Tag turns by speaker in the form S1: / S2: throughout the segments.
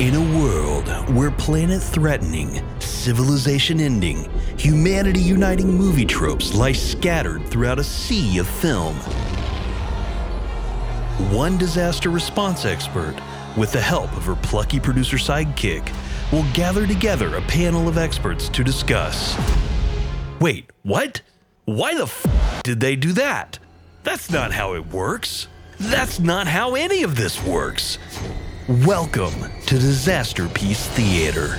S1: In a world where planet threatening, civilization ending, humanity uniting movie tropes lie scattered throughout a sea of film, one disaster response expert, with the help of her plucky producer sidekick, will gather together a panel of experts to discuss. Wait, what? Why the f did they do that? That's not how it works. That's not how any of this works. Welcome to Disaster Piece Theater.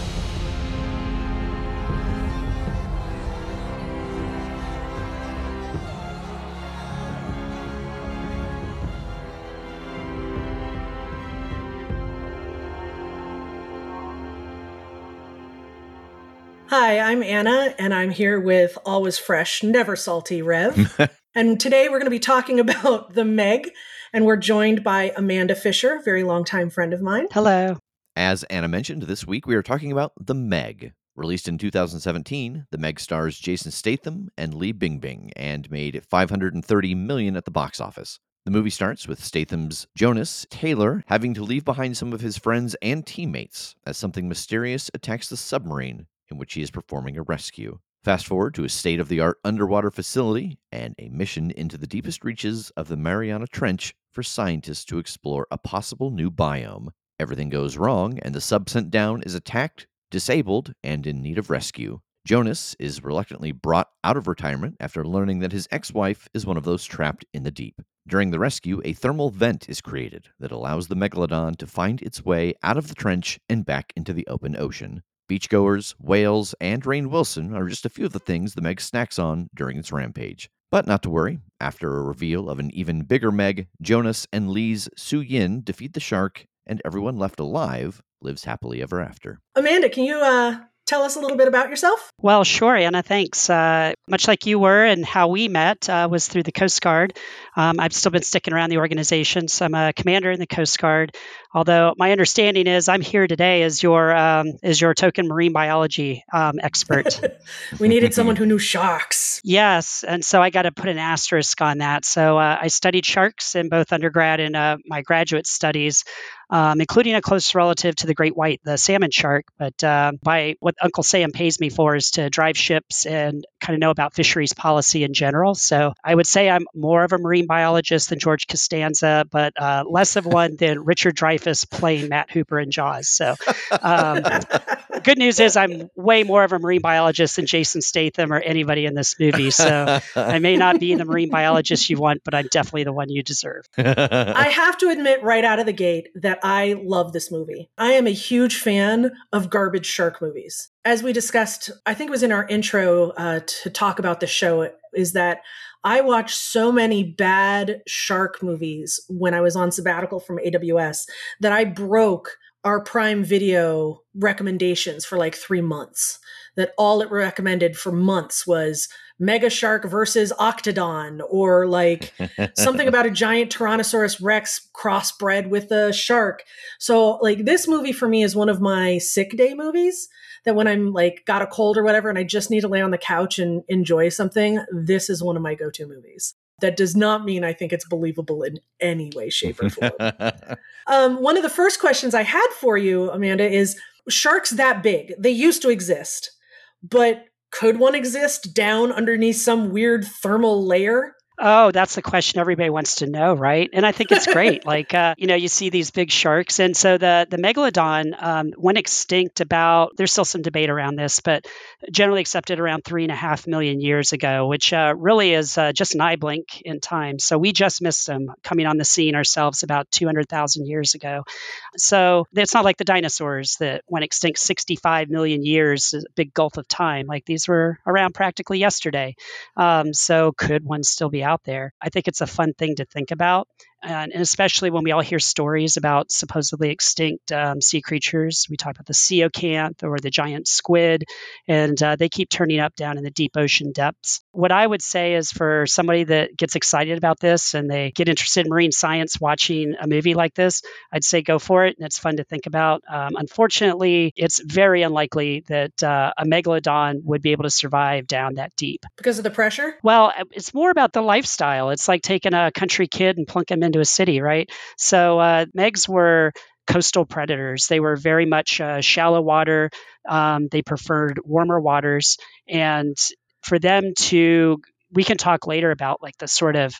S2: Hi, I'm Anna, and I'm here with always fresh, never salty Rev. and today we're going to be talking about The Meg, and we're joined by Amanda Fisher, a very longtime friend of mine.
S3: Hello.
S4: As Anna mentioned, this week we are talking about The Meg. Released in 2017, The Meg stars Jason Statham and Li Bingbing and made 530 million at the box office. The movie starts with Statham's Jonas Taylor having to leave behind some of his friends and teammates as something mysterious attacks the submarine in which he is performing a rescue. Fast forward to a state of the art underwater facility and a mission into the deepest reaches of the Mariana Trench for scientists to explore a possible new biome. Everything goes wrong, and the sub sent down is attacked, disabled, and in need of rescue. Jonas is reluctantly brought out of retirement after learning that his ex wife is one of those trapped in the deep. During the rescue, a thermal vent is created that allows the megalodon to find its way out of the trench and back into the open ocean. Beachgoers, whales, and Rainn Wilson are just a few of the things the Meg snacks on during its rampage. But not to worry, after a reveal of an even bigger Meg, Jonas and Li's Su Yin defeat the shark, and everyone left alive lives happily ever after.
S2: Amanda, can you uh, tell us a little bit about yourself?
S3: Well, sure, Anna, thanks. Uh, much like you were and how we met uh, was through the Coast Guard. Um, I've still been sticking around the organization, so I'm a commander in the Coast Guard. Although my understanding is I'm here today as your um, as your token marine biology um, expert.
S2: we needed someone who knew sharks.
S3: Yes, and so I got to put an asterisk on that. So uh, I studied sharks in both undergrad and uh, my graduate studies. Um, including a close relative to the great white, the salmon shark. But uh, by what Uncle Sam pays me for is to drive ships and kind of know about fisheries policy in general. So I would say I'm more of a marine biologist than George Costanza, but uh, less of one than Richard Dreyfuss playing Matt Hooper in Jaws. So um, good news is I'm way more of a marine biologist than Jason Statham or anybody in this movie. So I may not be the marine biologist you want, but I'm definitely the one you deserve.
S2: I have to admit right out of the gate that I love this movie. I am a huge fan of garbage shark movies. As we discussed, I think it was in our intro uh, to talk about the show, is that I watched so many bad shark movies when I was on sabbatical from AWS that I broke our Prime Video recommendations for like three months. That all it recommended for months was Mega Shark versus Octodon, or like something about a giant Tyrannosaurus Rex crossbred with a shark. So, like, this movie for me is one of my sick day movies that when I'm like got a cold or whatever and I just need to lay on the couch and enjoy something, this is one of my go to movies that does not mean I think it's believable in any way, shape, or form. um, one of the first questions I had for you, Amanda, is sharks that big? They used to exist, but could one exist down underneath some weird thermal layer?
S3: Oh, that's the question everybody wants to know, right? And I think it's great. like, uh, you know, you see these big sharks, and so the the megalodon um, went extinct about. There's still some debate around this, but generally accepted around three and a half million years ago, which uh, really is uh, just an eye blink in time. So we just missed them coming on the scene ourselves about 200,000 years ago. So it's not like the dinosaurs that went extinct 65 million years, a big gulf of time. Like these were around practically yesterday. Um, so could one still be out there? I think it's a fun thing to think about and, and, especially when we all hear stories about supposedly extinct um, sea creatures. We talk about the coelacanth or the giant squid, and uh, they keep turning up down in the deep ocean depths. What I would say is for somebody that gets excited about this and they get interested in marine science watching a movie like this, I'd say go for it, and it's fun to think about. Um, unfortunately, it's very unlikely that uh, a megalodon would be able to survive down that deep
S2: because of the pressure.
S3: Well, it's more about the lifestyle. It's like taking a country kid and plunking him in into a city, right? So uh, Megs were coastal predators. They were very much uh, shallow water. Um, they preferred warmer waters, and for them to we can talk later about like the sort of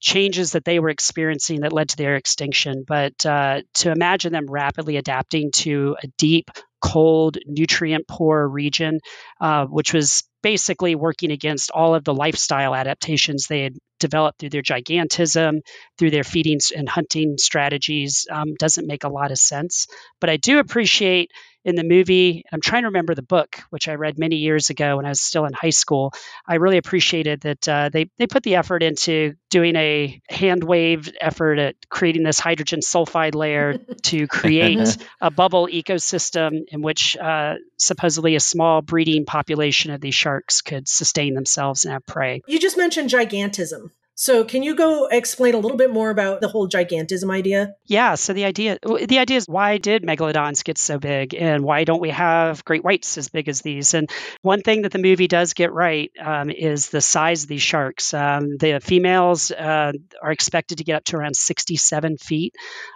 S3: changes that they were experiencing that led to their extinction but uh, to imagine them rapidly adapting to a deep cold nutrient poor region uh, which was basically working against all of the lifestyle adaptations they had developed through their gigantism, through their feeding and hunting strategies, um, doesn't make a lot of sense. But I do appreciate in the movie, I'm trying to remember the book, which I read many years ago when I was still in high school. I really appreciated that uh, they, they put the effort into doing a hand wave effort at creating this hydrogen sulfide layer to create a bubble ecosystem in which uh, supposedly a small breeding population of these sharks could sustain themselves and have prey.
S2: You just mentioned gigantism. So, can you go explain a little bit more about the whole gigantism idea?
S3: Yeah. So the idea, the idea is why did megalodons get so big, and why don't we have great whites as big as these? And one thing that the movie does get right um, is the size of these sharks. Um, the females uh, are expected to get up to around 67 feet.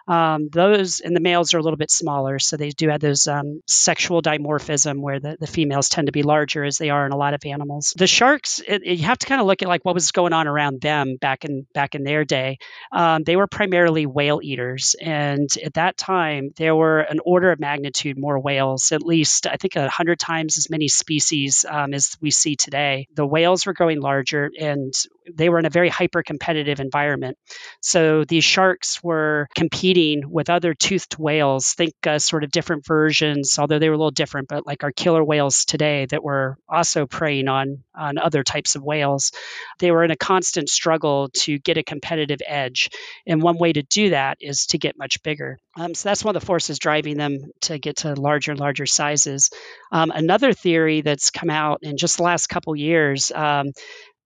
S3: Um, those and the males are a little bit smaller, so they do have those um, sexual dimorphism where the, the females tend to be larger as they are in a lot of animals. The sharks, it, you have to kind of look at like what was going on around them back in back in their day, um, they were primarily whale eaters, and at that time there were an order of magnitude more whales, at least I think hundred times as many species um, as we see today. The whales were growing larger, and they were in a very hyper competitive environment. So these sharks were competing with other toothed whales, think uh, sort of different versions, although they were a little different, but like our killer whales today that were also preying on, on other types of whales. They were in a constant struggle to get a competitive edge. And one way to do that is to get much bigger. Um, so that's one of the forces driving them to get to larger and larger sizes. Um, another theory that's come out in just the last couple years um,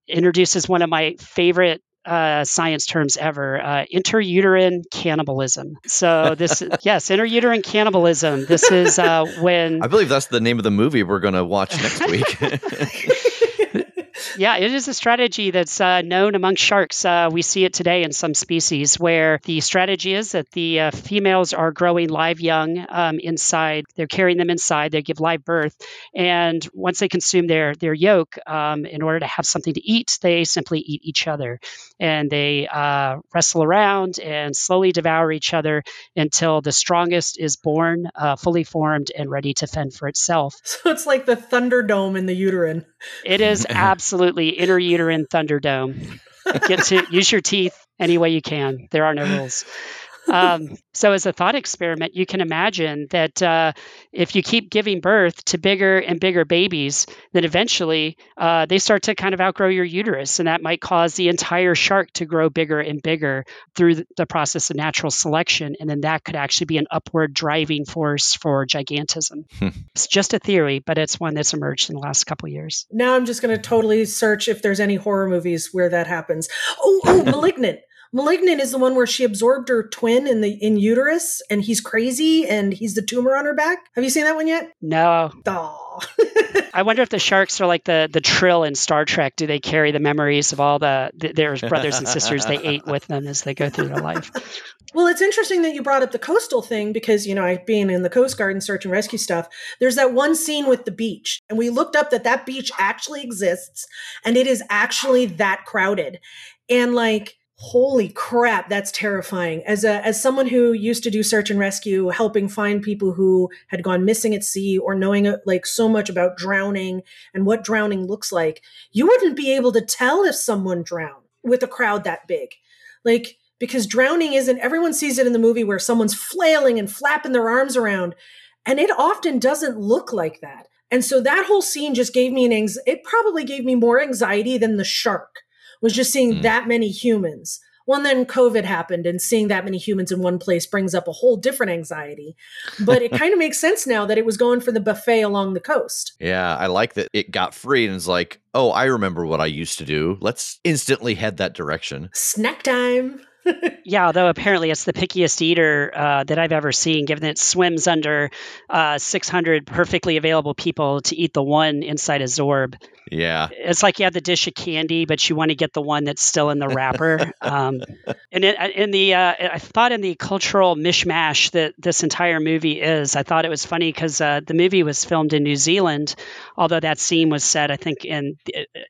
S3: introduces one of my favorite uh, science terms ever uh, interuterine cannibalism. So, this, yes, interuterine cannibalism. This is uh, when.
S4: I believe that's the name of the movie we're going to watch next week.
S3: Yeah, it is a strategy that's uh, known among sharks. Uh, we see it today in some species where the strategy is that the uh, females are growing live young um, inside. They're carrying them inside. They give live birth, and once they consume their their yolk, um, in order to have something to eat, they simply eat each other, and they uh, wrestle around and slowly devour each other until the strongest is born, uh, fully formed, and ready to fend for itself.
S2: So it's like the Thunderdome in the uterine.
S3: It is absolutely interuterine Thunderdome. Get to use your teeth any way you can. There are no rules. Um, so, as a thought experiment, you can imagine that uh, if you keep giving birth to bigger and bigger babies, then eventually uh, they start to kind of outgrow your uterus, and that might cause the entire shark to grow bigger and bigger through the process of natural selection, and then that could actually be an upward driving force for gigantism. Hmm. it's just a theory, but it's one that's emerged in the last couple years.
S2: Now I'm just going to totally search if there's any horror movies where that happens. Oh, oh, Malignant. Malignant is the one where she absorbed her twin in the in uterus and he's crazy and he's the tumor on her back. Have you seen that one yet?
S3: No.
S2: Oh.
S3: I wonder if the sharks are like the the Trill in Star Trek. Do they carry the memories of all the, the their brothers and sisters they ate with them as they go through their life?
S2: Well, it's interesting that you brought up the coastal thing because, you know, I being in the Coast Guard and search and rescue stuff, there's that one scene with the beach. And we looked up that that beach actually exists and it is actually that crowded. And like, holy crap that's terrifying. As a as someone who used to do search and rescue helping find people who had gone missing at sea or knowing uh, like so much about drowning and what drowning looks like you wouldn't be able to tell if someone drowned with a crowd that big. Like because drowning isn't everyone sees it in the movie where someone's flailing and flapping their arms around and it often doesn't look like that. And so that whole scene just gave me an anxiety it probably gave me more anxiety than the shark was just seeing mm. that many humans. Well, and then COVID happened, and seeing that many humans in one place brings up a whole different anxiety. But it kind of makes sense now that it was going for the buffet along the coast.
S4: Yeah, I like that it got free and it's like, oh, I remember what I used to do. Let's instantly head that direction.
S2: Snack time.
S3: yeah, although apparently it's the pickiest eater uh, that I've ever seen, given that it swims under uh, 600 perfectly available people to eat the one inside a Zorb.
S4: Yeah.
S3: It's like you have the dish of candy, but you want to get the one that's still in the wrapper. um, and it, in the, uh, I thought in the cultural mishmash that this entire movie is, I thought it was funny because uh, the movie was filmed in New Zealand, although that scene was set, I think, in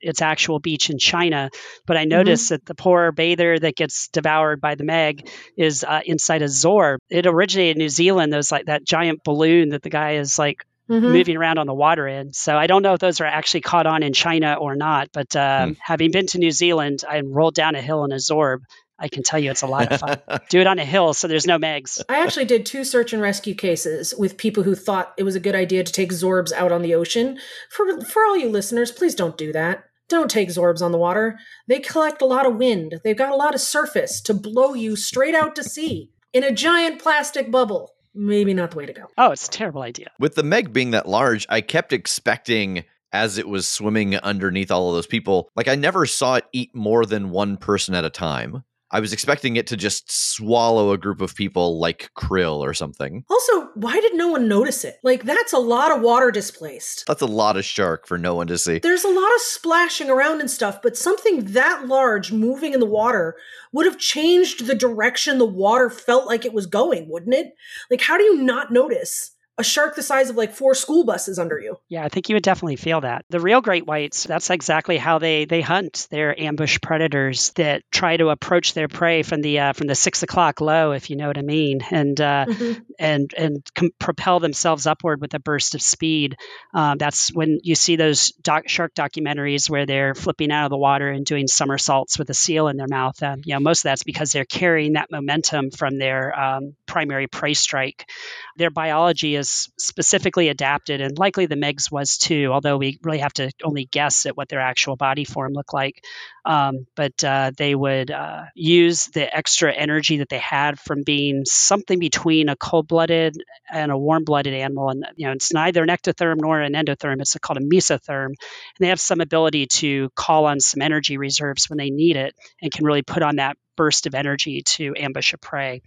S3: its actual beach in China. But I mm-hmm. noticed mm-hmm. that the poor bather that gets devoured by the Meg is uh, inside a Zorb. It originated in New Zealand. There's like that giant balloon that the guy is like Mm-hmm. moving around on the water in. So I don't know if those are actually caught on in China or not. But um, hmm. having been to New Zealand, I rolled down a hill in a Zorb. I can tell you it's a lot of fun. Do it on a hill so there's no megs.
S2: I actually did two search and rescue cases with people who thought it was a good idea to take Zorbs out on the ocean. For for all you listeners, please don't do that. Don't take Zorbs on the water. They collect a lot of wind. They've got a lot of surface to blow you straight out to sea in a giant plastic bubble maybe not the way to go.
S3: Oh, it's a terrible idea.
S4: With the Meg being that large, I kept expecting as it was swimming underneath all of those people, like I never saw it eat more than one person at a time. I was expecting it to just swallow a group of people like krill or something.
S2: Also, why did no one notice it? Like, that's a lot of water displaced.
S4: That's a lot of shark for no one to see.
S2: There's a lot of splashing around and stuff, but something that large moving in the water would have changed the direction the water felt like it was going, wouldn't it? Like, how do you not notice? A shark the size of like four school buses under you.
S3: Yeah, I think you would definitely feel that. The real great whites, that's exactly how they they hunt. They're ambush predators that try to approach their prey from the uh, from the six o'clock low, if you know what I mean, and uh, mm-hmm. and and com- propel themselves upward with a burst of speed. Um, that's when you see those doc- shark documentaries where they're flipping out of the water and doing somersaults with a seal in their mouth. Um, you know, most of that's because they're carrying that momentum from their um, primary prey strike. Their biology is was specifically adapted, and likely the Megs was too, although we really have to only guess at what their actual body form looked like. Um, but uh, they would uh, use the extra energy that they had from being something between a cold-blooded and a warm-blooded animal, and you know it's neither an ectotherm nor an endotherm. It's called a mesotherm, and they have some ability to call on some energy reserves when they need it, and can really put on that burst of energy to ambush a prey.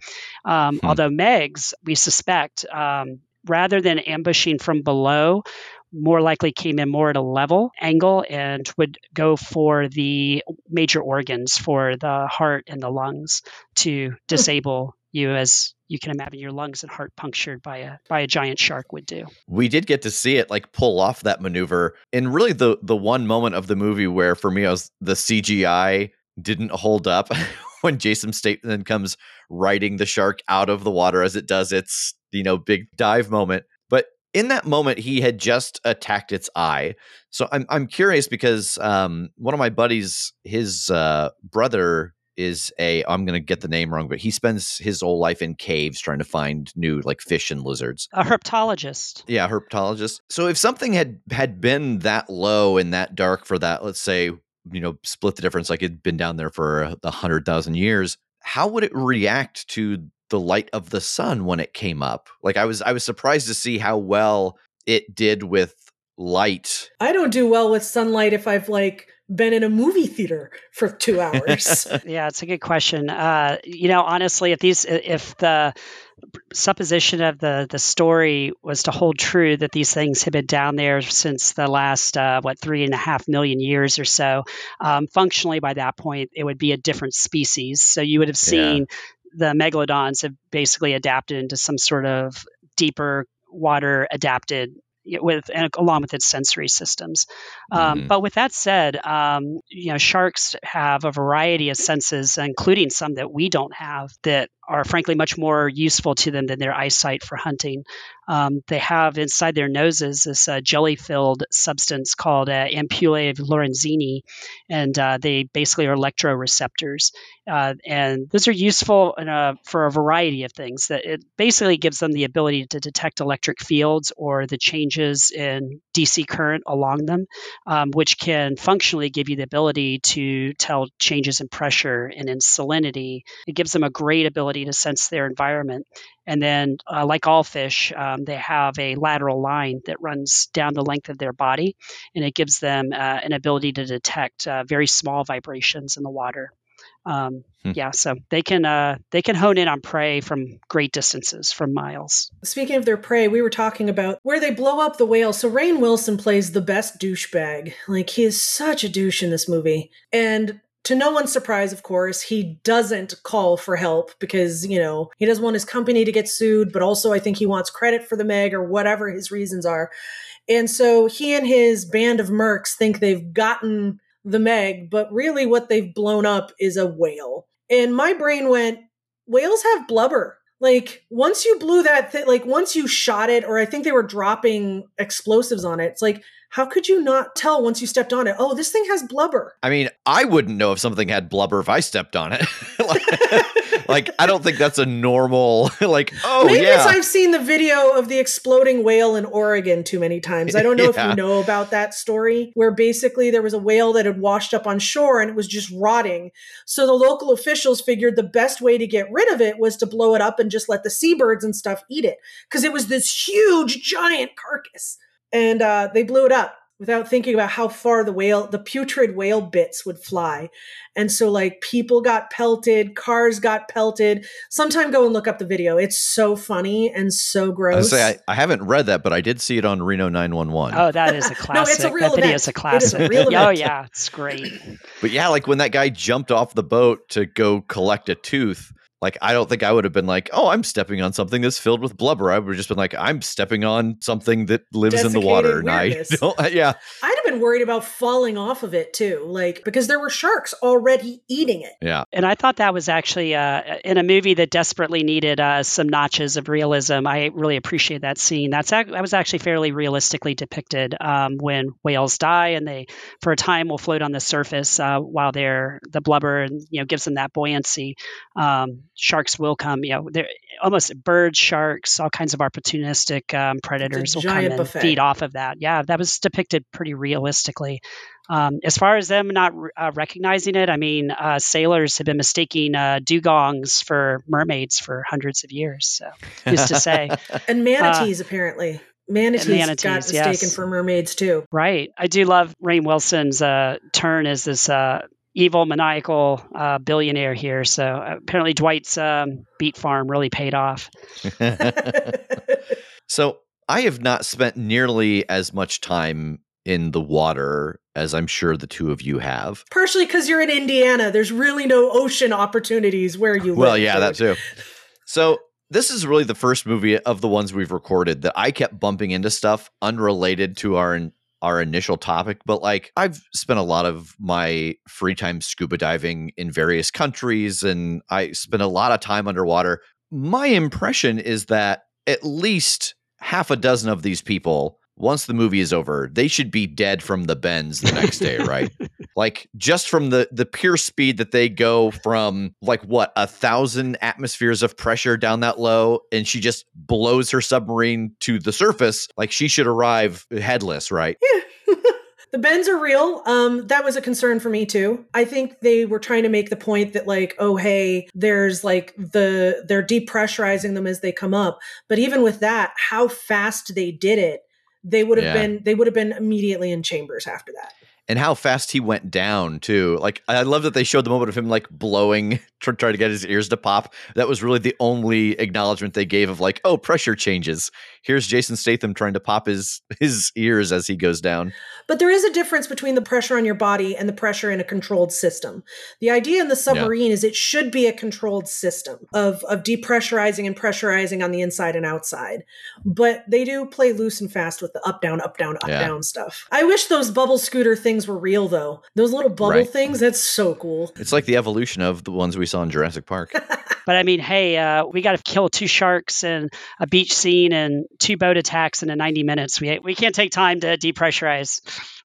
S3: Um, hmm. Although Megs, we suspect, um, rather than ambushing from below, more likely came in more at a level angle and would go for the major organs, for the heart and the lungs, to hmm. disable you as you can imagine your lungs and heart punctured by a by a giant shark would do.
S4: We did get to see it like pull off that maneuver. And really the the one moment of the movie where for me I was the CGI didn't hold up when Jason Statham comes riding the shark out of the water as it does its you know, big dive moment. But in that moment, he had just attacked its eye. So I'm I'm curious because um, one of my buddies, his uh, brother is a I'm going to get the name wrong, but he spends his whole life in caves trying to find new like fish and lizards.
S3: A herpetologist.
S4: Yeah, herpetologist. So if something had had been that low and that dark for that, let's say, you know, split the difference like it'd been down there for uh, a hundred thousand years, how would it react to the light of the sun when it came up. Like I was I was surprised to see how well it did with light.
S2: I don't do well with sunlight if I've like been in a movie theater for 2 hours.
S3: yeah, it's a good question. Uh you know, honestly, if these if the supposition of the the story was to hold true that these things have been down there since the last uh, what three and a half million years or so. Um, functionally, by that point, it would be a different species. So you would have seen yeah the megalodons have basically adapted into some sort of deeper water adapted with and along with its sensory systems. Um, mm-hmm. But with that said, um, you know, sharks have a variety of senses, including some that we don't have, that are frankly much more useful to them than their eyesight for hunting. Um, they have inside their noses this uh, jelly-filled substance called uh, ampullae of Lorenzini, and uh, they basically are electroreceptors. Uh, and those are useful a, for a variety of things. That it basically gives them the ability to detect electric fields or the changes in DC current along them, um, which can functionally give you the ability to tell changes in pressure and in salinity. It gives them a great ability ability to sense their environment. And then, uh, like all fish, um, they have a lateral line that runs down the length of their body, and it gives them uh, an ability to detect uh, very small vibrations in the water. Um,
S4: Hmm.
S3: Yeah, so they can uh, they can hone in on prey from great distances, from miles.
S2: Speaking of their prey, we were talking about where they blow up the whale. So Rainn Wilson plays the best douchebag. Like he is such a douche in this movie, and to no one's surprise, of course, he doesn't call for help because, you know, he doesn't want his company to get sued, but also I think he wants credit for the Meg or whatever his reasons are. And so he and his band of mercs think they've gotten the Meg, but really what they've blown up is a whale. And my brain went, whales have blubber. Like once you blew that, th- like once you shot it, or I think they were dropping explosives on it. It's like how could you not tell once you stepped on it? Oh, this thing has blubber.
S4: I mean, I wouldn't know if something had blubber if I stepped on it. like, like, I don't think that's a normal. Like, oh
S2: Maybe
S4: yeah,
S2: I've seen the video of the exploding whale in Oregon too many times. I don't know
S4: Yeah.
S2: if you know about that story, where basically there was a whale that had washed up on shore and it was just rotting. So the local officials figured the best way to get rid of it was to blow it up and just let the seabirds and stuff eat it because it was this huge, giant carcass. And uh, they blew it up without thinking about how far the whale, the putrid whale bits would fly. And so, like, people got pelted, cars got pelted. Sometime go and look up the video. It's so funny and so gross.
S4: I
S2: gross.
S4: say I, I haven't read that, but I did see it on Reno 911.
S3: Oh, that is a classic.
S2: No, it's a real
S3: that video
S2: event.
S3: is a
S2: It is a
S3: classic.
S2: real
S3: oh yeah, it's great.
S4: But yeah, like when that guy jumped off the boat to go collect a tooth, like I don't think I would have been like, "Oh, I'm stepping on something that's filled with blubber." I would have just been like, "I'm stepping on something that lives in the water." And I don't, yeah,
S2: I'd have been worried about falling off of it too, like, because there were sharks already eating it.
S4: yeah.
S3: And I thought that was actually uh, in a movie that desperately needed uh, some notches of realism. I really appreciate that scene. That's ac- that was actually fairly realistically depicted um, when whales die and they, for a time, will float on the surface uh, while they're the blubber and you know gives them that buoyancy. Um, sharks will come. You know, they're almost birds, sharks, all kinds of opportunistic um, predators will come
S2: giant
S3: and
S2: buffet.
S3: feed off of that. Yeah, that was depicted pretty realistically. Um, as far as them not uh, recognizing it, I mean, uh, sailors have been mistaking uh, dugongs for mermaids for hundreds of years. So, who's to say?
S2: And manatees, apparently. Manatees, got
S3: manatees,
S2: mistaken
S3: yes.
S2: for mermaids too.
S3: right. I do love Rainn Wilson's uh, turn as this uh, evil, maniacal uh, billionaire here. So, apparently, Dwight's um, beet farm really paid off.
S4: so I have not spent nearly as much time in the water as I'm sure the two of you have.
S2: Partially because you're in Indiana. There's really no ocean opportunities where you
S4: Well,
S2: live.
S4: Well, yeah, that too. So this is really the first movie of the ones we've recorded that I kept bumping into stuff unrelated to our our initial topic, but like I've spent a lot of my free time scuba diving in various countries and I spent a lot of time underwater. My impression is that at least half a dozen of these people once the movie is over, they should be dead from the bends the next day, right? like just from the the pure speed that they go from like what a thousand atmospheres of pressure down that low and she just blows her submarine to the surface like she should arrive headless right Yeah.
S2: the bends are real. Um, that was a concern for me too. I think they were trying to make the point that like, oh hey, there's like the they're depressurizing them as they come up. But even with that, how fast they did it, they would have
S4: Yeah.
S2: been they would have been immediately in chambers after that.
S4: And how fast he went down too like i love that they showed the moment of him like blowing tr- trying to get his ears to pop that was really the only acknowledgement they gave of like oh pressure changes here's jason statham trying to pop his his ears as he goes down
S2: But there is a difference between the pressure on your body and the pressure in a controlled system. The idea in the submarine is it should be a controlled system of, of depressurizing and pressurizing on the inside and outside. But they do play loose and fast with the up, down, up, down, up,
S4: Yeah.
S2: down stuff. I wish those bubble scooter things were real though. Those little bubble
S4: Right.
S2: things, that's so cool.
S4: it's like the evolution of the ones we saw in jurassic park
S3: But I mean, hey, uh, we got to kill two sharks and a beach scene and two boat attacks in a 90 minutes. We we can't take time to depressurize.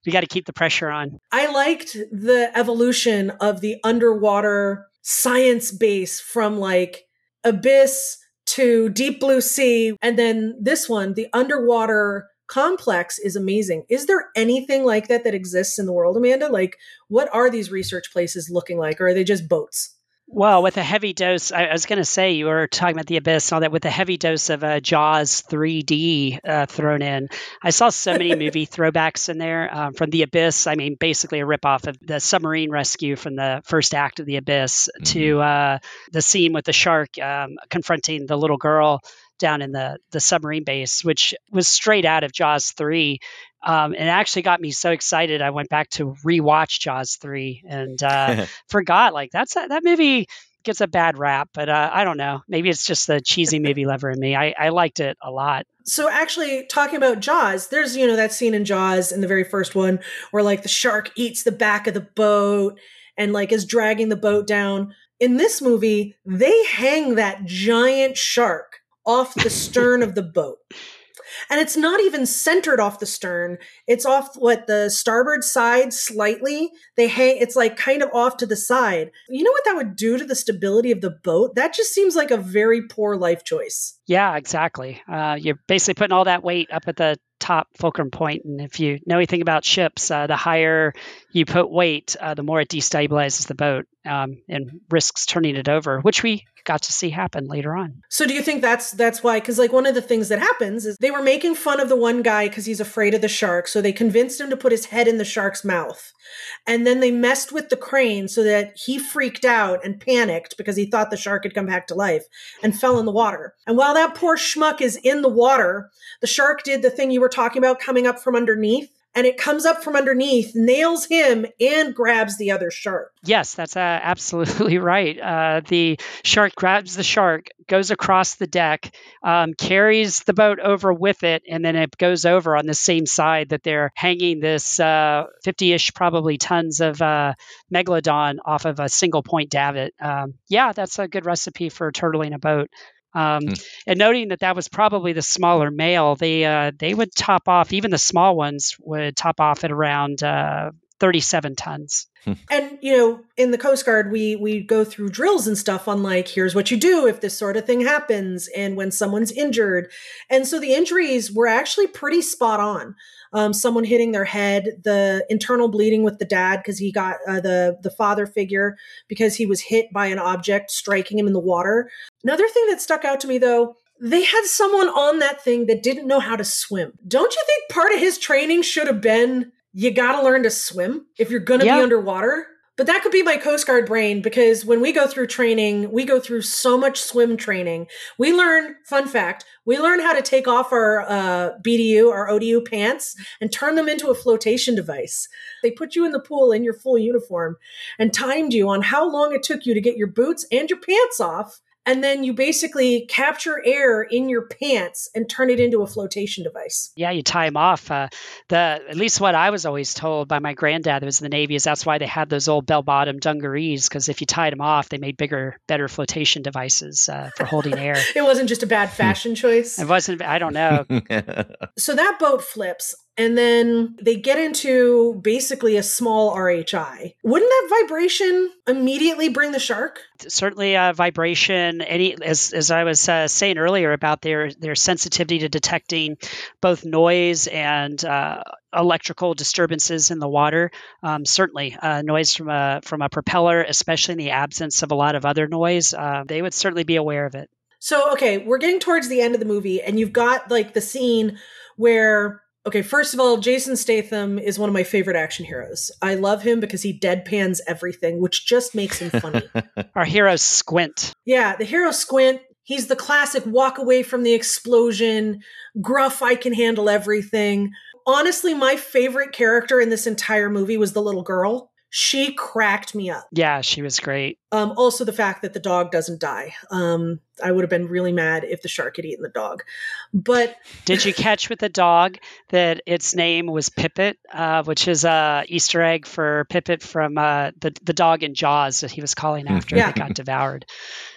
S3: We got to keep the pressure on.
S2: I liked the evolution of the underwater science base from like abyss to deep blue sea. And then this one, the underwater complex is amazing. Is there anything like that that exists in the world, Amanda? Like, what are these research places looking like? Or are they just boats?
S3: Well, with a heavy dose, I, I was going to say you were talking about the abyss and all that. With a heavy dose of uh, Jaws 3D uh, thrown in, I saw so many movie throwbacks in there. Um, from the abyss, I mean, basically a ripoff of the submarine rescue from the first act of the abyss mm-hmm. to uh, the scene with the shark um, confronting the little girl down in the the submarine base, which was straight out of Jaws three. Um, and it actually got me so excited. I went back to rewatch Jaws three and uh, forgot like that's a, that movie gets a bad rap, but uh, I don't know. Maybe it's just the cheesy movie lover in me. I, I liked it a lot.
S2: So actually, talking about Jaws, there's you know that scene in Jaws in the very first one where like the shark eats the back of the boat and like is dragging the boat down. In this movie, they hang that giant shark off the stern of the boat. And it's not even centered off the stern. It's off what the starboard side slightly. They hang it's like kind of off to the side. You know what that would do to the stability of the boat? That just seems like a very poor life choice.
S3: Yeah, exactly. Uh, you're basically putting all that weight up at the top fulcrum point. And if you know anything about ships, uh, the higher you put weight, uh, the more it destabilizes the boat um, and risks turning it over, which we got to see happen later on.
S2: So do you think that's that's why cuz like one of the things that happens is they were making fun of the one guy cuz he's afraid of the shark so they convinced him to put his head in the shark's mouth. And then they messed with the crane so that he freaked out and panicked because he thought the shark had come back to life and fell in the water. And while that poor schmuck is in the water, the shark did the thing you were talking about coming up from underneath and it comes up from underneath, nails him, and grabs the other shark.
S3: Yes, that's uh, absolutely right. Uh, the shark grabs the shark, goes across the deck, um, carries the boat over with it, and then it goes over on the same side that they're hanging this 50 uh, ish, probably tons of uh, megalodon off of a single point davit. Um, yeah, that's a good recipe for turtling a boat. Um, mm. And noting that that was probably the smaller male, they uh, they would top off. Even the small ones would top off at around uh, 37 tons.
S2: Hmm. and you know, in the Coast Guard, we we go through drills and stuff on like, here's what you do if this sort of thing happens, and when someone's injured. And so the injuries were actually pretty spot on. Um, someone hitting their head, the internal bleeding with the dad because he got uh, the the father figure because he was hit by an object striking him in the water. Another thing that stuck out to me though they had someone on that thing that didn't know how to swim. Don't you think part of his training should have been you got to learn to swim if you're going to yeah. be underwater. But that could be my Coast Guard brain because when we go through training, we go through so much swim training. We learn, fun fact, we learn how to take off our uh, BDU, our ODU pants, and turn them into a flotation device. They put you in the pool in your full uniform and timed you on how long it took you to get your boots and your pants off and then you basically capture air in your pants and turn it into a flotation device.
S3: Yeah, you tie them off. Uh, the at least what I was always told by my granddad who was in the Navy is that's why they had those old bell-bottom dungarees because if you tied them off, they made bigger, better flotation devices uh, for holding air.
S2: it wasn't just a bad fashion choice.
S3: It wasn't. I don't know.
S2: so that boat flips and then they get into basically a small RHI. Wouldn't that vibration immediately bring the shark?
S3: Certainly, uh, vibration. Any as as I was uh, saying earlier about their their sensitivity to detecting both noise and uh, electrical disturbances in the water. Um, certainly, uh, noise from a from a propeller, especially in the absence of a lot of other noise, uh, they would certainly be aware of it.
S2: So, okay, we're getting towards the end of the movie, and you've got like the scene where Okay, first of all, Jason Statham is one of my favorite action heroes. I love him because he deadpans everything, which just makes him funny.
S3: Our hero Squint.
S2: Yeah, the hero Squint. He's the classic walk away from the explosion, gruff, I can handle everything. Honestly, my favorite character in this entire movie was the little girl. She cracked me up.
S3: Yeah, she was great.
S2: Um, also, the fact that the dog doesn't die. Um, I would have been really mad if the shark had eaten the dog. But
S3: did you catch with the dog that its name was Pipit, uh, which is a Easter egg for Pipit from uh, the the dog in Jaws that he was calling after yeah. it got devoured.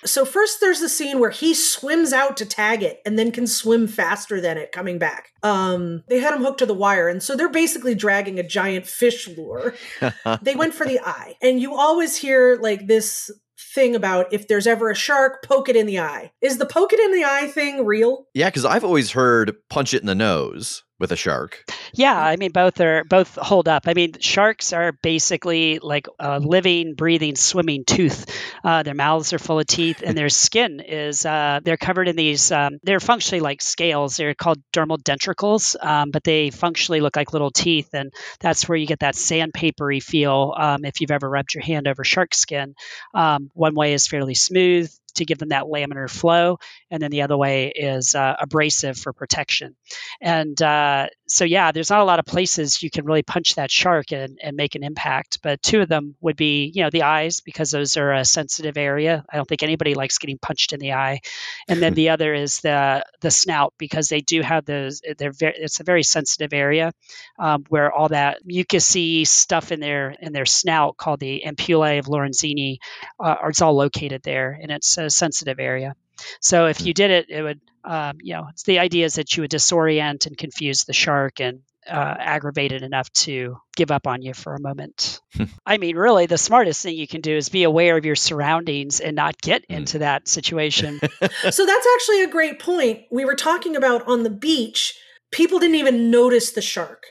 S2: So first, there's the scene where he swims out to tag it and then can swim faster than it coming back. Um, they had him hooked to the wire, and so they're basically dragging a giant fish lure. they went for the eye, and you always hear like this thing about if there's ever a shark, poke it in the eye. Is the poke it in the eye thing real?
S4: Yeah, because I've always heard punch it in the nose. With a shark.
S3: Yeah, I mean both are both hold up. I mean sharks are basically like a living, breathing, swimming tooth. Uh, their mouths are full of teeth, and their skin is uh, they're covered in these. Um, they're functionally like scales. They're called dermal dentricles, um, but they functionally look like little teeth, and that's where you get that sandpapery feel. Um, if you've ever rubbed your hand over shark skin, um, one way is fairly smooth to give them that laminar flow, and then the other way is uh, abrasive for protection. And uh, so, yeah, there's not a lot of places you can really punch that shark and, and make an impact, but two of them would be, you know, the eyes because those are a sensitive area. I don't think anybody likes getting punched in the eye, and then the other is the the snout because they do have those. They're very, it's a very sensitive area um, where all that mucousy stuff in their in their snout called the ampullae of Lorenzini, uh, it's all located there, and it's a sensitive area. So if you did it, it would, um, you know, the idea is that you would disorient and confuse the shark and uh, aggravate it enough to give up on you for a moment. I mean, really, the smartest thing you can do is be aware of your surroundings and not get into that situation.
S2: so that's actually a great point. We were talking about on the beach, people didn't even notice the shark.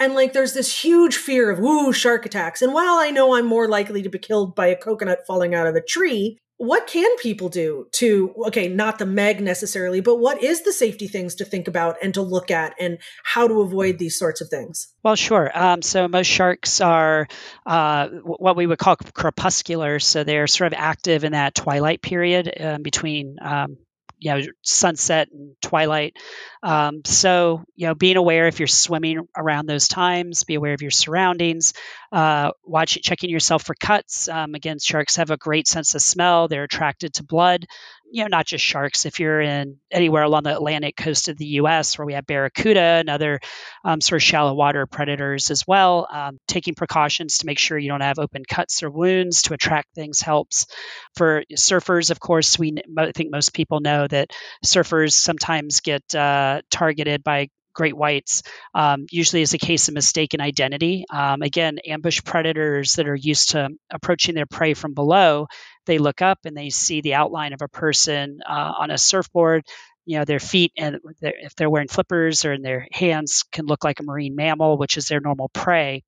S2: And like, there's this huge fear of, ooh, shark attacks. And while I know I'm more likely to be killed by a coconut falling out of a tree, what can people do to okay not the meg necessarily but what is the safety things to think about and to look at and how to avoid these sorts of things?
S3: Well sure. Um, so most sharks are uh, what we would call crepuscular so they're sort of active in that twilight period um, between um, you know sunset and twilight. Um, so you know being aware if you're swimming around those times be aware of your surroundings uh, watch checking yourself for cuts. Um, again sharks have a great sense of smell. They're attracted to blood you know, not just sharks. If you're in anywhere along the Atlantic coast of the U.S., where we have barracuda and other um, sort of shallow water predators as well, um, taking precautions to make sure you don't have open cuts or wounds to attract things helps. For surfers, of course, we I think most people know that surfers sometimes get uh, targeted by great whites um, usually is a case of mistaken identity. Um, again, ambush predators that are used to approaching their prey from below, they look up and they see the outline of a person uh, on a surfboard. You know, their feet and if they're wearing flippers or in their hands can look like a marine mammal, which is their normal prey.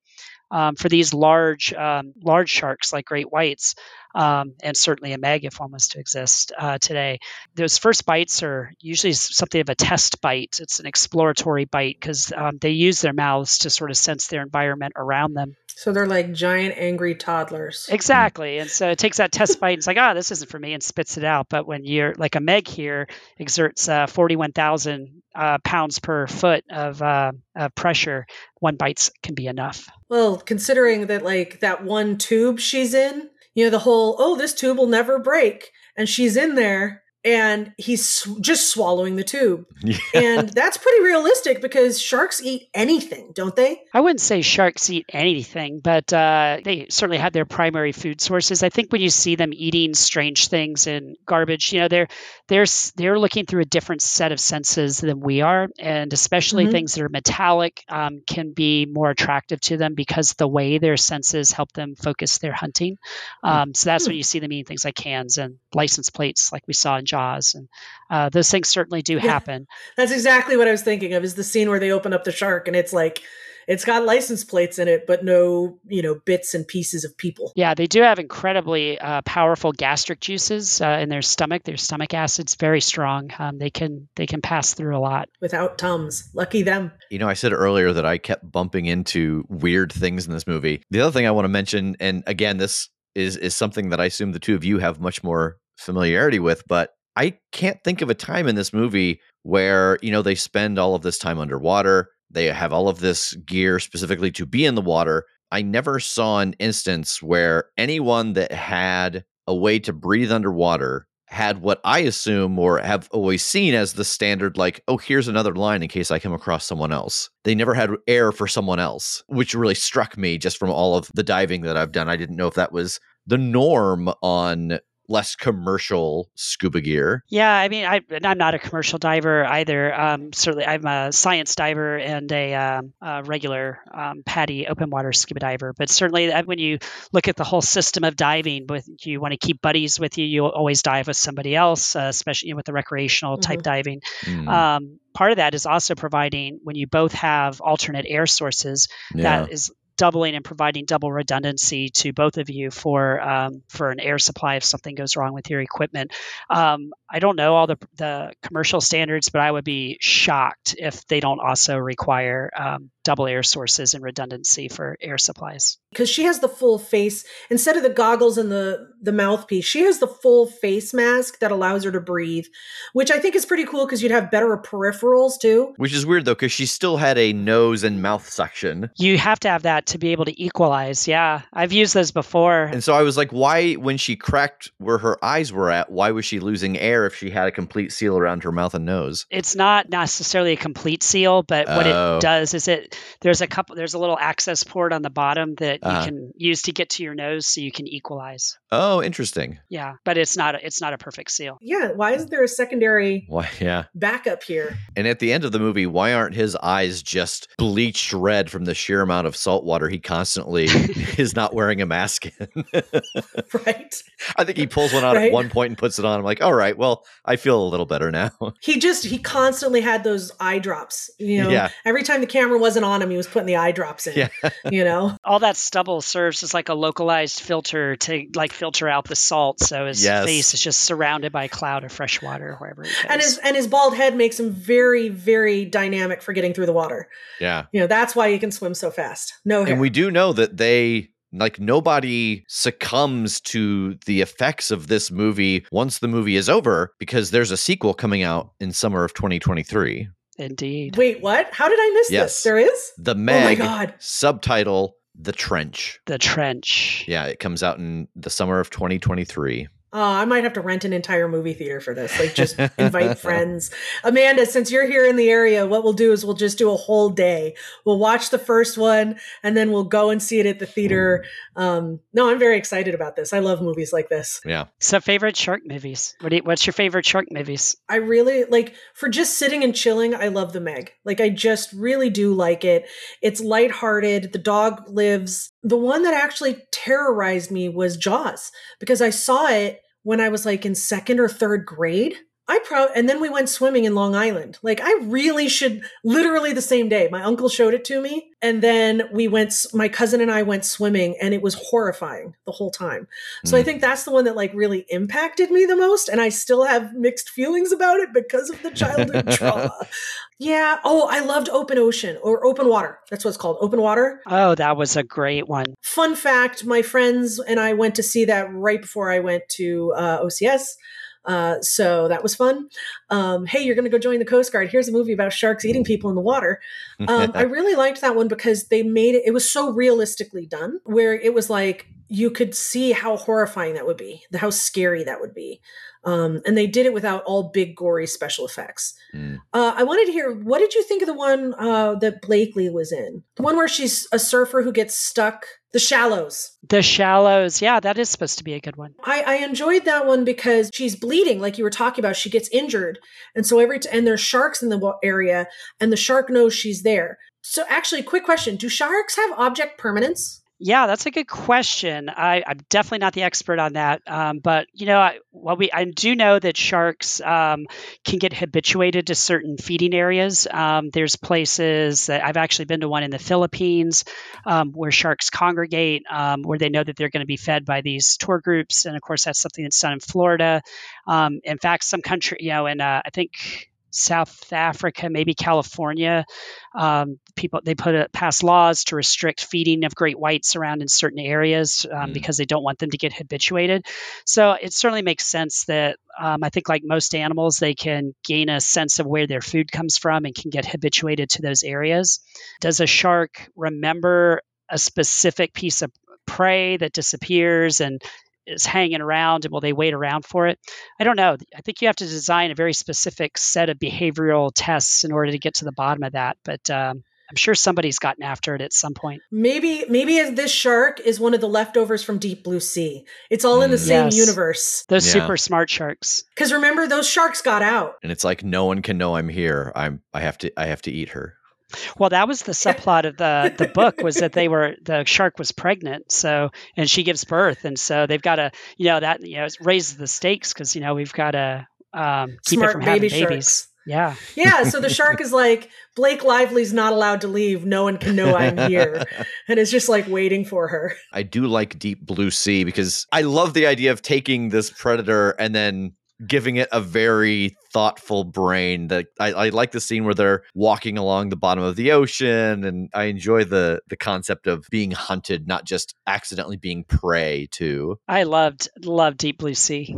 S3: Um, for these large um, large sharks like great whites, um, and certainly a meg if one was to exist uh, today. Those first bites are usually something of a test bite. It's an exploratory bite because um, they use their mouths to sort of sense their environment around them.
S2: So they're like giant angry toddlers.
S3: Exactly. And so it takes that test bite and it's like, oh, this isn't for me and spits it out. But when you're like a Meg here exerts uh, 41,000 uh, pounds per foot of, uh, of pressure, one bite can be enough.
S2: Well, considering that like that one tube she's in, you know, the whole, oh, this tube will never break. And she's in there and he's sw- just swallowing the tube. Yeah. And that's pretty realistic because sharks eat anything, don't they?
S3: I wouldn't say sharks eat anything, but uh, they certainly have their primary food sources. I think when you see them eating strange things and garbage, you know, they're they're they're looking through a different set of senses than we are, and especially mm-hmm. things that are metallic um, can be more attractive to them because the way their senses help them focus their hunting. Hmm. Um, so that's mm-hmm. when you see them eating things like cans and license plates, like we saw in Jaws, and uh, those things certainly do happen.
S2: that's exactly what I was thinking of. Is the scene where they open up the shark and it's like it's got license plates in it, but no, you know, bits and pieces of people.
S3: Yeah, they do have incredibly uh, powerful gastric juices uh, in their stomach. Their stomach acid's very strong. Um, they can they can pass through a lot
S2: without tums. Lucky them.
S4: You know, I said earlier that I kept bumping into weird things in this movie. The other thing I want to mention, and again, this is is something that I assume the two of you have much more familiarity with, but I can't think of a time in this movie where, you know, they spend all of this time underwater. They have all of this gear specifically to be in the water. I never saw an instance where anyone that had a way to breathe underwater had what I assume or have always seen as the standard, like, oh, here's another line in case I come across someone else. They never had air for someone else, which really struck me just from all of the diving that I've done. I didn't know if that was the norm on less commercial scuba gear.
S3: Yeah, I mean, I, I'm not a commercial diver either. Um, certainly, I'm a science diver and a, um, a regular um, PADI open water scuba diver. But certainly, uh, when you look at the whole system of diving, with you want to keep buddies with you, you always dive with somebody else, uh, especially you know, with the recreational type
S2: Mhm.
S3: diving.
S4: Mm,
S3: Um, part of that is also providing when you both have alternate air sources
S4: yeah.
S3: that is doubling and providing double redundancy to both of you for um, for an air supply if something goes wrong with your equipment. Um, I don't know all the the commercial standards, but I would be shocked if they don't also require um, double air sources and redundancy for air supplies.
S2: because she has the full face instead of the goggles and the the mouthpiece she has the full face mask that allows her to breathe which i think is pretty cool because you'd have better peripherals too
S4: Which is weird though, because she still had a nose and mouth suction.
S3: You have to have that to be able to equalize. Yeah, I've used those before.
S4: And so I was like, why, when she cracked where her eyes were at, why was she losing air if she had a complete seal around her mouth and nose?
S3: it's not necessarily a complete seal, but what
S4: Oh.
S3: it does is it there's a couple there's a little access port on the bottom that
S4: Uh-huh.
S3: you can use to get to your nose so you can equalize.
S4: Oh, interesting.
S3: Yeah, but it's not a, it's not a perfect seal.
S2: yeah why isn't there a secondary
S4: Why, yeah.
S2: backup here
S4: And at the end of the movie, why aren't his eyes just bleached red from the sheer amount of salt water he constantly is not wearing a mask in?
S2: right
S4: I think he pulls one out
S2: Right.
S4: at one point and puts it on. I'm like, all right, well, I feel a little better now.
S2: he just he constantly had those eye drops you know
S4: Yeah.
S2: every time the camera wasn't on him he was putting the eye drops in
S4: Yeah.
S2: you know
S3: All that stubble serves as like a localized filter to like filter out the salt, so his
S4: Yes.
S3: face is just surrounded by a cloud of fresh water wherever he goes.
S2: and his and his bald head makes him very very dynamic for getting through the water
S4: Yeah.
S2: you know that's why he can swim so fast no hair.
S4: And we do know that they like nobody succumbs to the effects of this movie once the movie is over because there's a sequel coming out in summer of 2023.
S3: Indeed.
S2: wait what how did i miss
S4: Yes.
S2: this there is
S4: The
S2: Oh my God.
S4: subtitle The Trench.
S3: The trench.
S4: Yeah, it comes out in the summer of 2023.
S2: Uh, I might have to rent an entire movie theater for this. Like, just invite friends. Amanda, since you're here in the area, what we'll do is we'll just do a whole day. We'll watch the first one, and then we'll go and see it at the theater. Um, no, I'm very excited about this. I love movies like this.
S4: Yeah.
S3: So favorite shark movies. What do you, what's your favorite shark movies?
S2: I really like for just sitting and chilling. I love the Meg. Like, I just really do like it. It's lighthearted. The dog lives. The one that actually terrorized me was Jaws because I saw it when I was like in second or third grade. I pro and then we went swimming in Long Island. Like I really should literally the same day. My uncle showed it to me and then we went my cousin and I went swimming and it was horrifying the whole time. So I
S4: Mm.
S2: think that's the one that like really impacted me the most and I still have mixed feelings about it because of the childhood trauma. Yeah, oh, I loved Open Ocean or Open Water. That's what it's called. Open Water.
S3: Oh, that was a great one.
S2: Fun fact, my friends and I went to see that right before I went to uh, OCS. Uh, so that was fun. Um, hey, you're going to go join the Coast Guard. Here's a movie about sharks eating people in the water. Um, I really liked that one because they made it, it was so realistically done, where it was like you could see how horrifying that would be, how scary that would be. Um, and they did it without all big, gory special effects.
S4: Mm.
S2: Uh, I wanted to hear what did you think of the one uh, that Blakely was in? The one where she's a surfer who gets stuck. The Shallows.
S3: The Shallows. Yeah, that is supposed to be a good one.
S2: I, I enjoyed that one because she's bleeding, like you were talking about. She gets injured, and so every t- and there's sharks in the area, and the shark knows she's there. So, actually, quick question: Do sharks have object permanence?
S3: Yeah, that's a good question. I, I'm definitely not the expert on that, um, but you know, I, we I do know that sharks um, can get habituated to certain feeding areas. Um, there's places that I've actually been to one in the Philippines um, where sharks congregate, um, where they know that they're going to be fed by these tour groups, and of course, that's something that's done in Florida. Um, in fact, some country, you know, and uh, I think South Africa, maybe California, um, people they put a, pass laws to restrict feeding of great whites around in certain areas um,
S4: Mm.
S3: because they don't want them to get habituated. So it certainly makes sense that um, I think, like most animals, they can gain a sense of where their food comes from and can get habituated to those areas. Does a shark remember a specific piece of prey that disappears and is hanging around and will they wait around for it? I don't know. I think you have to design a very specific set of behavioral tests in order to get to the bottom of that. But um, I'm sure somebody's gotten after it at some point.
S2: Maybe maybe this shark is one of the leftovers from Deep Blue Sea. It's all in the
S4: Mm.
S2: same
S3: Yes.
S2: universe.
S3: Those
S4: Yeah.
S3: super smart sharks.
S2: Because remember, those sharks got out.
S4: And it's like no one can know I'm here. I'm I have to I have to eat her.
S3: Well, that was the subplot of the the book was that they were the shark was pregnant, so and she gives birth, and so they've got to you know that you know it raises the stakes because you know we've got to um, keep
S2: Smart
S3: it from having
S2: baby
S3: babies.
S2: sharks.
S3: Yeah,
S2: Yeah, so the shark is like, Blake Lively's not allowed to leave. No one can know I'm here. And it's just like waiting for her.
S4: I do like Deep Blue Sea because I love the idea of taking this predator and then giving it a very thoughtful brain. That I, I like the scene where they're walking along the bottom of the ocean, and I enjoy the the concept of being hunted, not just accidentally being prey to.
S3: I loved loved Deep Blue Sea.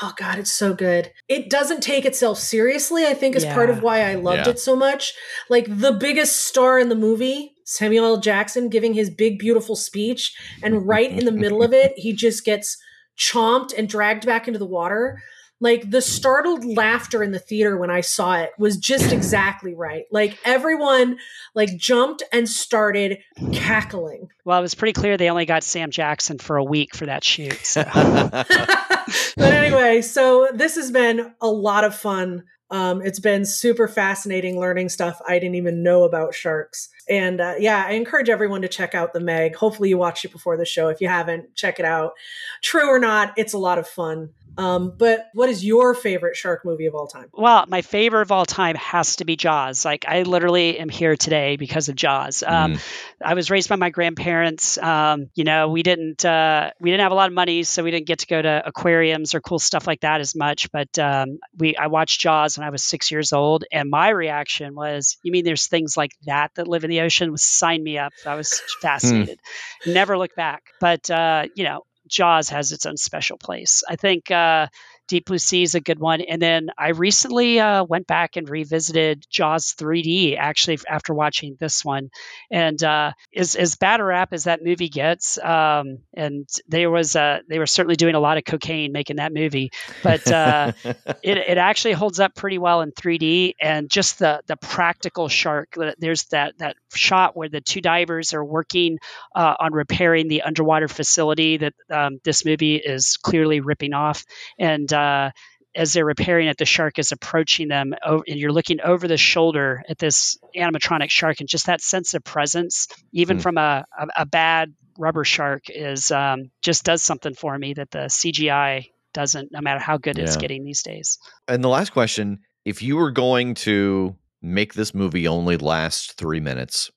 S2: Oh god, it's so good. It doesn't take itself seriously, I think is part of why I loved
S4: Yeah.
S2: it so much. Like the biggest star in the movie, Samuel L. Jackson giving his big beautiful speech and right in the middle of it, he just gets chomped and dragged back into the water. Like the startled laughter in the theater when I saw it was just exactly right. Like everyone like jumped and started cackling.
S3: Well, it was pretty clear they only got Sam Jackson for a week for that shoot. So.
S2: but anyway, so this has been a lot of fun. Um, it's been super fascinating learning stuff I didn't even know about sharks. And uh, yeah, I encourage everyone to check out the Meg. Hopefully, you watched it before the show. If you haven't, check it out. True or not, it's a lot of fun. Um, but what is your favorite shark movie of all time?
S3: Well, my favorite of all time has to be Jaws. Like I literally am here today because of Jaws. Um, I was raised by my grandparents. Um, you know, we didn't uh, we didn't have a lot of money, so we didn't get to go to aquariums or cool stuff like that as much. But um, we I watched Jaws when I was six years old, and my reaction was, "You mean there's things like that that live in the ocean?" Was sign me up. I was fascinated. Never look back. But uh, you know, Jaws has its own special place. I think uh, Deep Blue Sea is a good one. And then I recently uh, went back and revisited Jaws 3D actually after watching this one. And uh, as, as bad a rap as that movie gets, um, and there was uh, they were certainly doing a lot of cocaine making that movie, but uh, it, it actually holds up pretty well in 3D and just the the practical shark. There's that that shot where the two divers are working uh, on repairing the underwater facility that um, this movie is clearly ripping off, and uh, as they're repairing it, the shark is approaching them, and you're looking over the shoulder at this animatronic shark, and just that sense of presence, even
S4: Hmm.
S3: from a, a, a bad rubber shark, is um, just does something for me that the CGI doesn't, no matter how good it's getting these days.
S4: and the last question: If you were going to make this movie only last three minutes,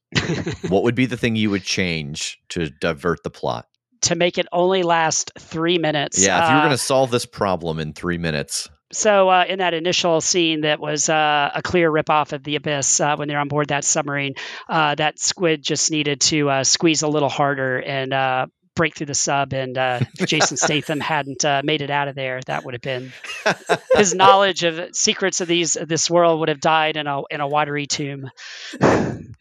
S4: what would be the thing you would change to divert the plot?
S3: to make it only last three minutes.
S4: Yeah, if you were
S3: uh,
S4: going to solve this problem in three minutes,
S3: So uh, in that initial scene, that was uh, a clear ripoff of the Abyss uh, when they're on board that submarine. Uh, that squid just needed to uh, squeeze a little harder and uh, break through the sub. And uh, if Jason Statham hadn't uh, made it out of there, that would have been his knowledge of secrets of these of this world would have died in a in a watery tomb.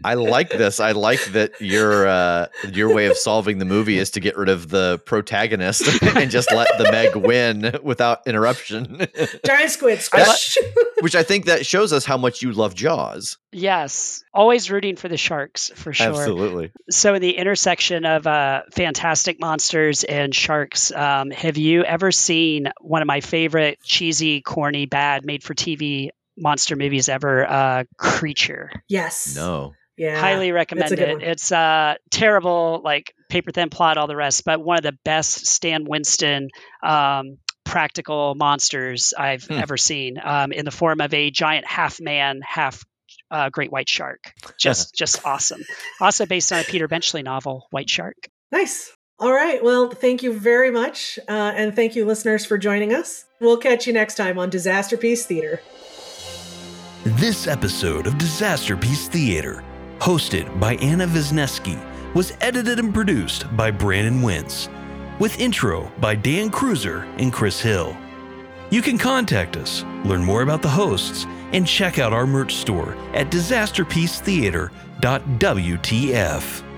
S4: I like this. I like that your uh, your way of solving the movie is to get rid of the protagonist and just let the Meg win without interruption.
S2: Giant squid.
S3: I
S2: Squish.
S4: Which I think that shows us how much you love Jaws.
S3: Yes, always rooting for the sharks for sure.
S4: Absolutely.
S3: So, in the intersection of uh, fantastic monsters and sharks, um, have you ever seen one of my favorite cheesy, corny, bad, made for TV monster movies ever? Uh, Creature.
S2: yes.
S4: No.
S2: Yeah.
S3: Highly recommend
S2: good
S3: it.
S2: one.
S3: It's uh, terrible, like paper thin plot, all the rest, but one of the best Stan Winston. Um, practical monsters I've
S4: Hmm.
S3: ever seen um, in the form of a giant half man, half uh, great white shark. Just, just awesome. Also based on a Peter Benchley novel, White Shark.
S2: Nice. All right. Well, thank you very much. Uh, and thank you, listeners, for joining us. We'll catch you next time on Disaster Piece Theater.
S1: This episode of Disaster Piece Theater, hosted by Anna Wisniewski, was edited and produced by Brandon Wentz, with intro by Dan Cruiser and Chris Hill. You can contact us, learn more about the hosts, and check out our merch store at disasterpiecetheater.wtf.